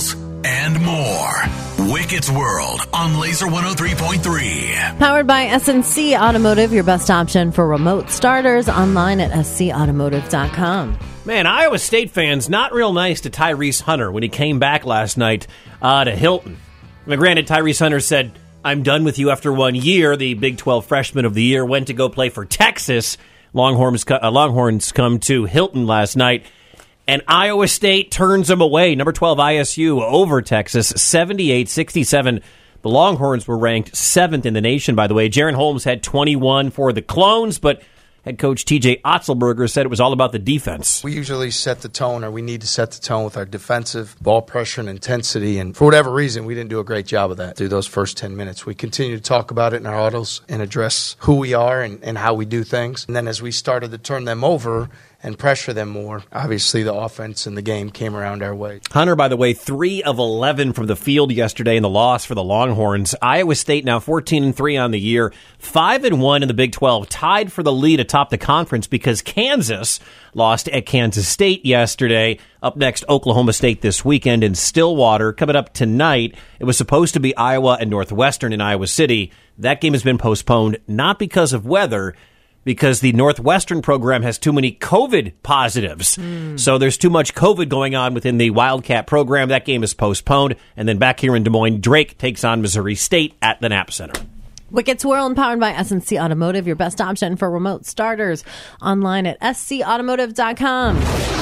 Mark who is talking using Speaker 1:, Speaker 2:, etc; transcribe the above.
Speaker 1: emails, and more. Wicket's World on Lazer 103.3.
Speaker 2: Powered by SNC Automotive, your best option for remote starters online at scautomotive.com.
Speaker 3: Man, Iowa State fans not real nice to Tyrese Hunter when he came back last night uh, to Hilton. Now, granted, Tyrese Hunter said, I'm done with you after one year. The Big 12 freshman of the year went to go play for Texas. Longhorns, uh, Longhorns come to Hilton last night, and Iowa State turns them away. Number 12 ISU over Texas, 78 67. The Longhorns were ranked seventh in the nation, by the way. Jaren Holmes had 21 for the Clones, but Head coach TJ Otzelberger said it was all about the defense.
Speaker 4: We usually set the tone, or we need to set the tone with our defensive ball pressure and intensity. And for whatever reason, we didn't do a great job of that through those first 10 minutes. We continue to talk about it in our autos and address who we are and, and how we do things. And then as we started to turn them over, and pressure them more. Obviously, the offense in the game came around our way.
Speaker 3: Hunter, by the way, three of eleven from the field yesterday in the loss for the Longhorns. Iowa State now fourteen and three on the year, five and one in the Big Twelve, tied for the lead atop the conference because Kansas lost at Kansas State yesterday. Up next, Oklahoma State this weekend in Stillwater. Coming up tonight, it was supposed to be Iowa and Northwestern in Iowa City. That game has been postponed, not because of weather because the Northwestern program has too many COVID positives. Mm. So there's too much COVID going on within the Wildcat program. That game is postponed. And then back here in Des Moines, Drake takes on Missouri State at the Knapp Center.
Speaker 2: Wicket's World, powered by SNC Automotive, your best option for remote starters. Online at scautomotive.com.